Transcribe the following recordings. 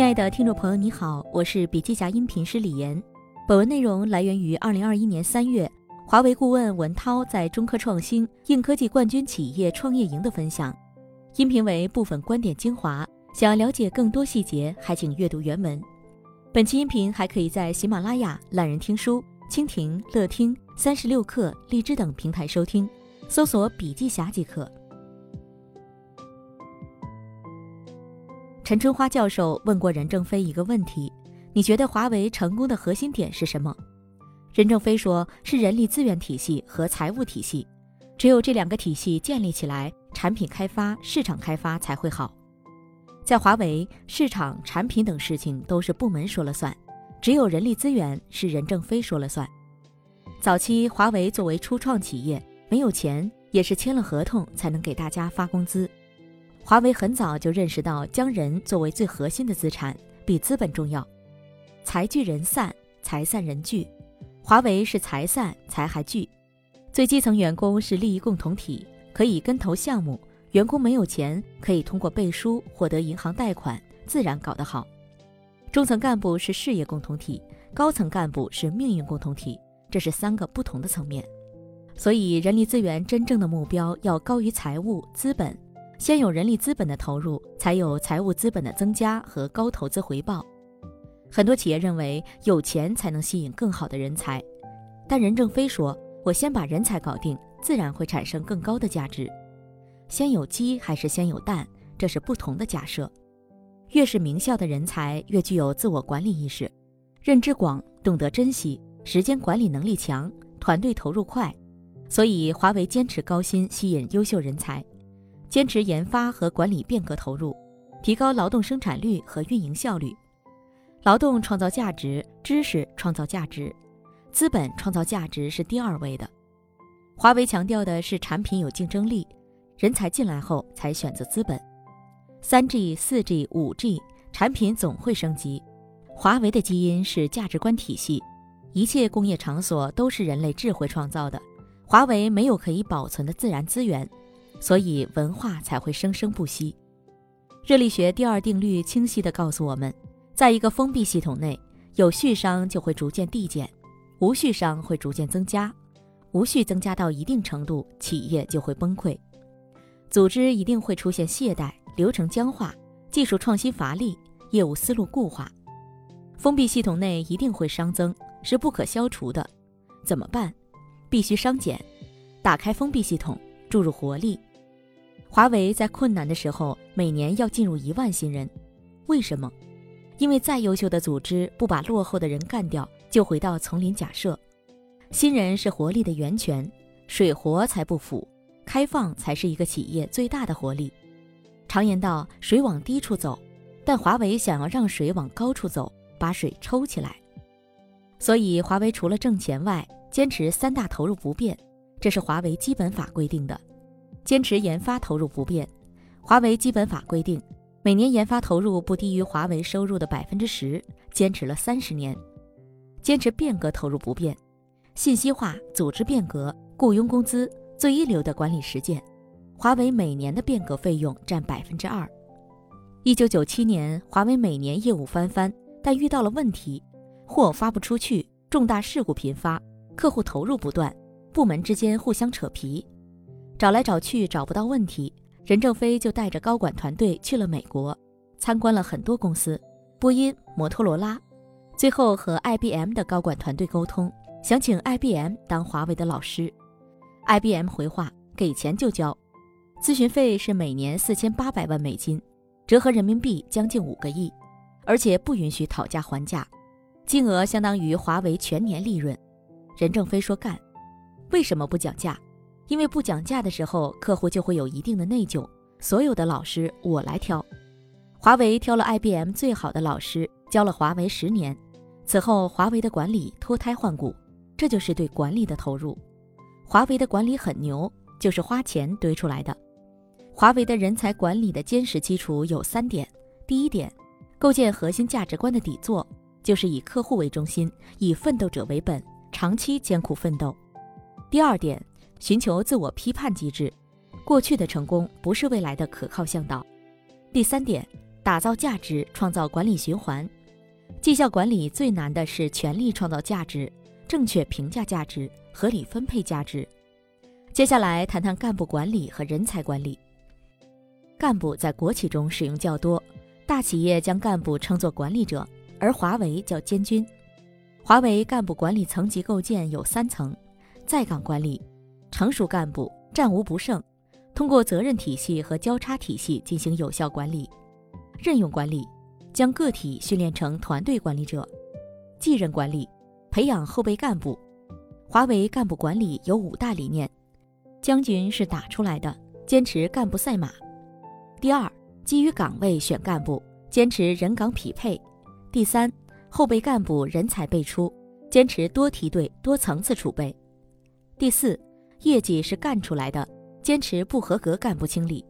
亲爱的听众朋友，你好，我是笔记侠音频师李岩。本文内容来源于二零二一年三月，华为顾问文涛在中科创新硬科技冠军企业创业营的分享。音频为部分观点精华，想要了解更多细节，还请阅读原文。本期音频还可以在喜马拉雅、懒人听书、蜻蜓、乐听、三十六课、荔枝等平台收听，搜索“笔记侠”即可。陈春花教授问过任正非一个问题：“你觉得华为成功的核心点是什么？”任正非说：“是人力资源体系和财务体系，只有这两个体系建立起来，产品开发、市场开发才会好。在华为，市场、产品等事情都是部门说了算，只有人力资源是任正非说了算。早期华为作为初创企业，没有钱，也是签了合同才能给大家发工资。”华为很早就认识到，将人作为最核心的资产，比资本重要。财聚人散，财散人聚。华为是财散财还聚。最基层员工是利益共同体，可以跟投项目。员工没有钱，可以通过背书获得银行贷款，自然搞得好。中层干部是事业共同体，高层干部是命运共同体，这是三个不同的层面。所以，人力资源真正的目标要高于财务资本。先有人力资本的投入，才有财务资本的增加和高投资回报。很多企业认为有钱才能吸引更好的人才，但任正非说：“我先把人才搞定，自然会产生更高的价值。先有鸡还是先有蛋，这是不同的假设。越是名校的人才，越具有自我管理意识，认知广，懂得珍惜，时间管理能力强，团队投入快。所以华为坚持高薪吸引优秀人才。”坚持研发和管理变革投入，提高劳动生产率和运营效率。劳动创造价值，知识创造价值，资本创造价值是第二位的。华为强调的是产品有竞争力，人才进来后才选择资本。三 G、四 G、五 G 产品总会升级。华为的基因是价值观体系，一切工业场所都是人类智慧创造的。华为没有可以保存的自然资源。所以文化才会生生不息。热力学第二定律清晰地告诉我们，在一个封闭系统内，有序商就会逐渐递减，无序商会逐渐增加。无序增加到一定程度，企业就会崩溃，组织一定会出现懈怠、流程僵化、技术创新乏力、业务思路固化。封闭系统内一定会熵增，是不可消除的。怎么办？必须熵减，打开封闭系统，注入活力。华为在困难的时候，每年要进入一万新人，为什么？因为再优秀的组织不把落后的人干掉，就回到丛林假设。新人是活力的源泉，水活才不腐，开放才是一个企业最大的活力。常言道，水往低处走，但华为想要让水往高处走，把水抽起来。所以，华为除了挣钱外，坚持三大投入不变，这是华为基本法规定的。坚持研发投入不变，华为基本法规定，每年研发投入不低于华为收入的百分之十，坚持了三十年。坚持变革投入不变，信息化、组织变革、雇佣工资、最一流的管理实践，华为每年的变革费用占百分之二。一九九七年，华为每年业务翻番，但遇到了问题，货发不出去，重大事故频发，客户投入不断，部门之间互相扯皮。找来找去找不到问题，任正非就带着高管团队去了美国，参观了很多公司，波音、摩托罗拉，最后和 IBM 的高管团队沟通，想请 IBM 当华为的老师。IBM 回话：给钱就交，咨询费是每年四千八百万美金，折合人民币将近五个亿，而且不允许讨价还价，金额相当于华为全年利润。任正非说干，为什么不讲价？因为不讲价的时候，客户就会有一定的内疚。所有的老师我来挑，华为挑了 IBM 最好的老师，教了华为十年。此后，华为的管理脱胎换骨，这就是对管理的投入。华为的管理很牛，就是花钱堆出来的。华为的人才管理的坚实基础有三点：第一点，构建核心价值观的底座，就是以客户为中心，以奋斗者为本，长期艰苦奋斗；第二点。寻求自我批判机制，过去的成功不是未来的可靠向导。第三点，打造价值，创造管理循环。绩效管理最难的是全力创造价值，正确评价价值，合理分配价值。接下来谈谈干部管理和人才管理。干部在国企中使用较多，大企业将干部称作管理者，而华为叫监军。华为干部管理层级构建有三层：在岗管理，成熟干部战无不胜，通过责任体系和交叉体系进行有效管理；任用管理。将个体训练成团队管理者，继任管理，培养后备干部。华为干部管理有五大理念：将军是打出来的，坚持干部赛马；第二，基于岗位选干部，坚持人岗匹配；第三，后备干部人才辈出，坚持多梯队、多层次储备；第四，业绩是干出来的，坚持不合格干部清理；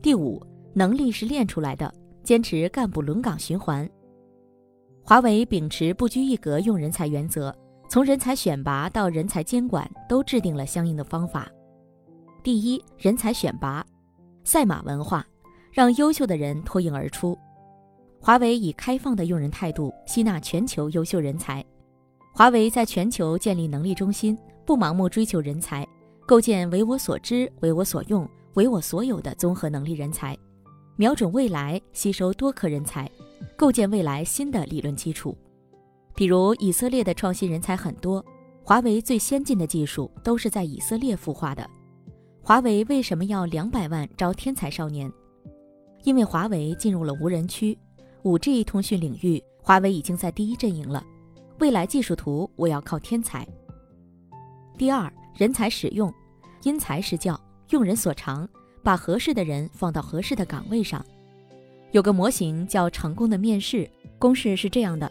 第五，能力是练出来的。坚持干部轮岗循环。华为秉持不拘一格用人才原则，从人才选拔到人才监管都制定了相应的方法。第一，人才选拔，赛马文化，让优秀的人脱颖而出。华为以开放的用人态度吸纳全球优秀人才。华为在全球建立能力中心，不盲目追求人才，构建为我所知、为我所用、为我所有的综合能力人才。瞄准未来，吸收多科人才，构建未来新的理论基础。比如以色列的创新人才很多，华为最先进的技术都是在以色列孵化的。华为为什么要两百万招天才少年？因为华为进入了无人区，5G 通讯领域，华为已经在第一阵营了。未来技术图，我要靠天才。第二，人才使用，因材施教，用人所长。把合适的人放到合适的岗位上，有个模型叫成功的面试，公式是这样的：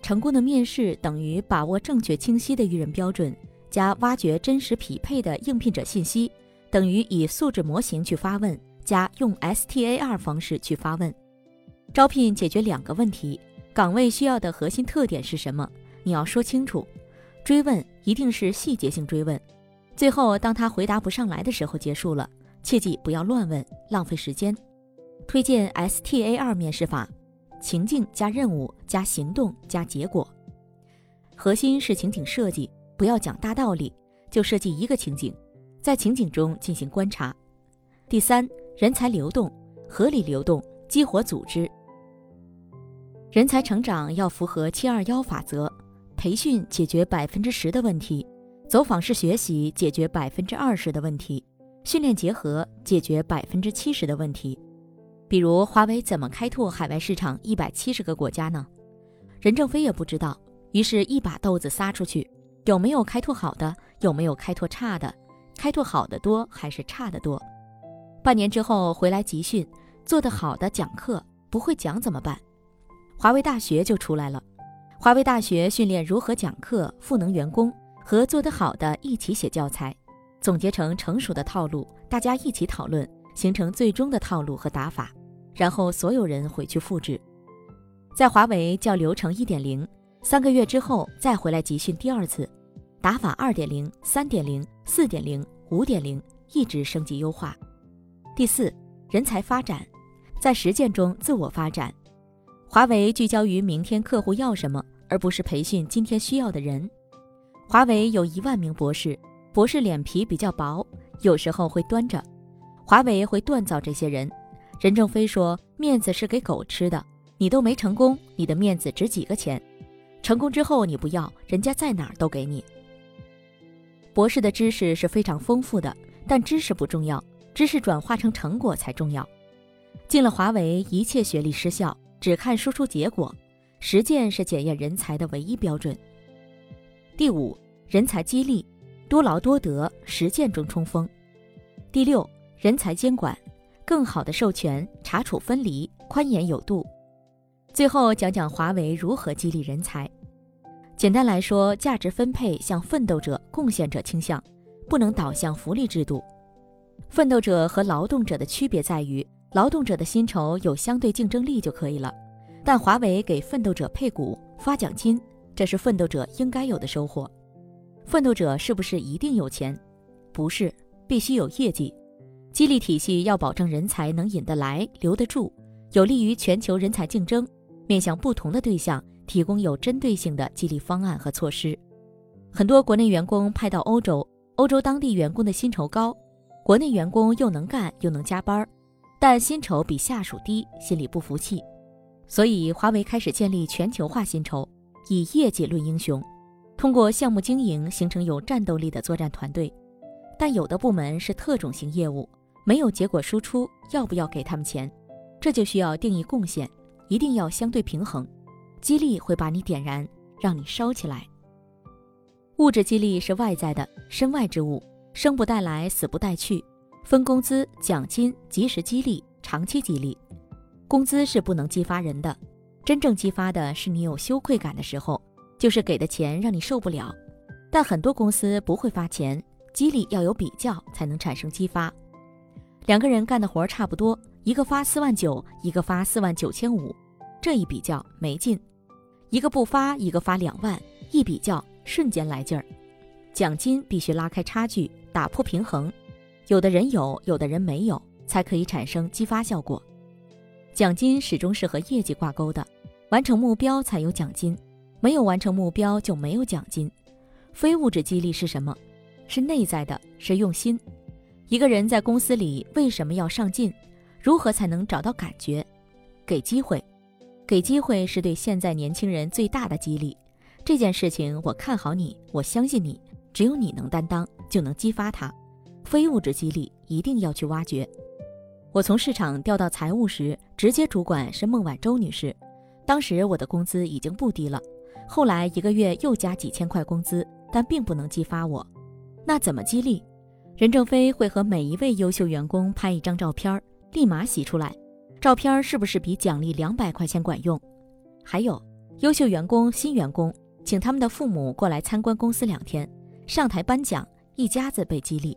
成功的面试等于把握正确清晰的育人标准，加挖掘真实匹配的应聘者信息，等于以素质模型去发问，加用 STAR 方式去发问。招聘解决两个问题：岗位需要的核心特点是什么？你要说清楚。追问一定是细节性追问，最后当他回答不上来的时候结束了。切记不要乱问，浪费时间。推荐 STAR 面试法：情境加任务加行动加结果。核心是情景设计，不要讲大道理，就设计一个情景，在情景中进行观察。第三，人才流动，合理流动，激活组织。人才成长要符合七二幺法则：培训解决百分之十的问题，走访式学习解决百分之二十的问题。训练结合解决百分之七十的问题，比如华为怎么开拓海外市场一百七十个国家呢？任正非也不知道，于是一把豆子撒出去，有没有开拓好的？有没有开拓差的？开拓好的多还是差的多？半年之后回来集训，做得好的讲课，不会讲怎么办？华为大学就出来了，华为大学训练如何讲课，赋能员工和做得好的一起写教材。总结成成熟的套路，大家一起讨论，形成最终的套路和打法，然后所有人回去复制。在华为叫流程一点零，三个月之后再回来集训第二次，打法二点零、三点零、四点零、五点零，一直升级优化。第四，人才发展，在实践中自我发展。华为聚焦于明天客户要什么，而不是培训今天需要的人。华为有一万名博士。博士脸皮比较薄，有时候会端着。华为会锻造这些人。任正非说：“面子是给狗吃的，你都没成功，你的面子值几个钱？成功之后你不要，人家在哪儿都给你。”博士的知识是非常丰富的，但知识不重要，知识转化成成果才重要。进了华为，一切学历失效，只看输出结果，实践是检验人才的唯一标准。第五，人才激励。多劳多得，实践中冲锋。第六，人才监管，更好的授权，查处分离，宽严有度。最后讲讲华为如何激励人才。简单来说，价值分配向奋斗者、贡献者倾向，不能导向福利制度。奋斗者和劳动者的区别在于，劳动者的薪酬有相对竞争力就可以了，但华为给奋斗者配股、发奖金，这是奋斗者应该有的收获。奋斗者是不是一定有钱？不是，必须有业绩。激励体系要保证人才能引得来、留得住，有利于全球人才竞争，面向不同的对象提供有针对性的激励方案和措施。很多国内员工派到欧洲，欧洲当地员工的薪酬高，国内员工又能干又能加班，但薪酬比下属低，心里不服气。所以华为开始建立全球化薪酬，以业绩论英雄，通过项目经营形成有战斗力的作战团队。但有的部门是特种型业务，没有结果输出，要不要给他们钱？这就需要定义贡献，一定要相对平衡。激励会把你点燃，让你烧起来。物质激励是外在的，身外之物，生不带来，死不带去。分工资、奖金、及时激励、长期激励。工资是不能激发人的，真正激发的是你有羞愧感的时候，就是给的钱让你受不了。但很多公司不会发钱，激励要有比较才能产生激发。两个人干的活差不多。一个发四万九，一个发四万九千五，这一比较没劲；一个不发，一个发两万，一比较瞬间来劲儿。奖金必须拉开差距，打破平衡，有的人有，有的人没有，才可以产生激发效果。奖金始终是和业绩挂钩的，完成目标才有奖金，没有完成目标就没有奖金。非物质激励是什么？是内在的，是用心。一个人在公司里为什么要上进？如何才能找到感觉？给机会，给机会是对现在年轻人最大的激励。这件事情我看好你，我相信你，只有你能担当，就能激发他。非物质激励一定要去挖掘。我从市场调到财务时，直接主管是孟晚舟女士。当时我的工资已经不低了，后来一个月又加几千块工资，但并不能激发我。那怎么激励？任正非会和每一位优秀员工拍一张照片。立马洗出来，照片是不是比奖励两百块钱管用？还有优秀员工、新员工，请他们的父母过来参观公司两天，上台颁奖，一家子被激励。